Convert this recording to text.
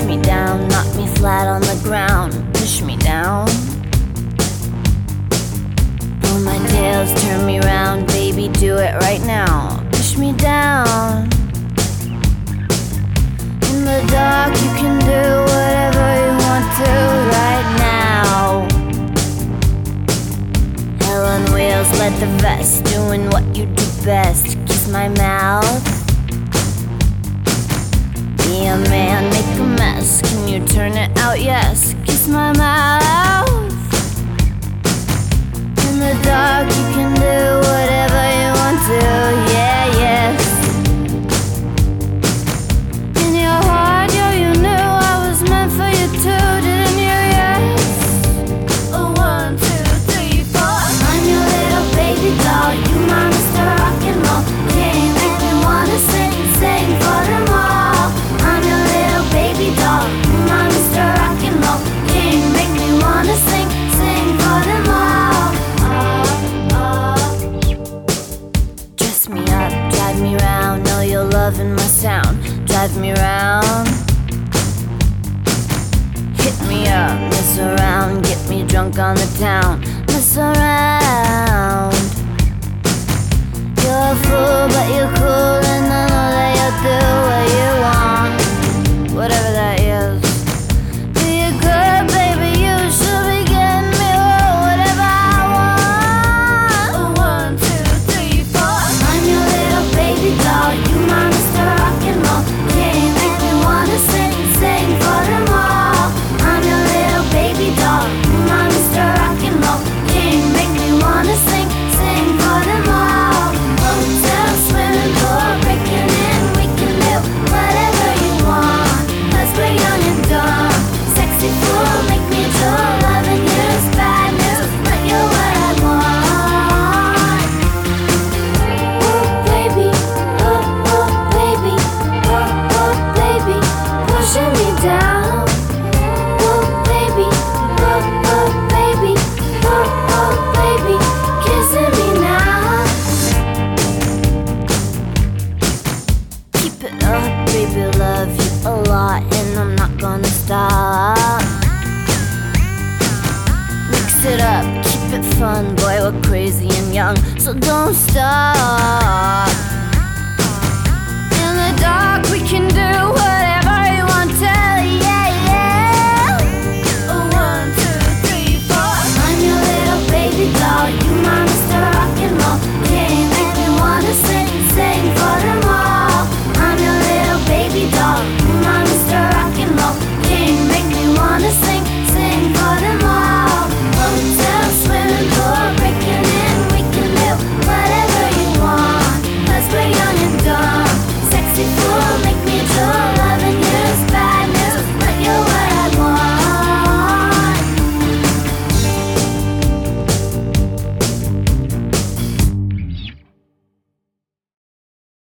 Push me down, knock me flat on the ground. Push me down. Pull my tails, turn me round, baby, do it right now. Push me down. In the dark, you can do whatever you want to right now. Hell wheels, let the vest doing what you do best. Kiss my mouth. Be a man mess. Can you turn it out? Yes. Kiss my mouth. In the dark, you can do my sound. Drive me round. Hit me up, mess around, get me drunk on the town. Mess around. It baby, love you a lot, and I'm not gonna stop. Mix it up, keep it fun, boy, we're crazy and young, so don't stop.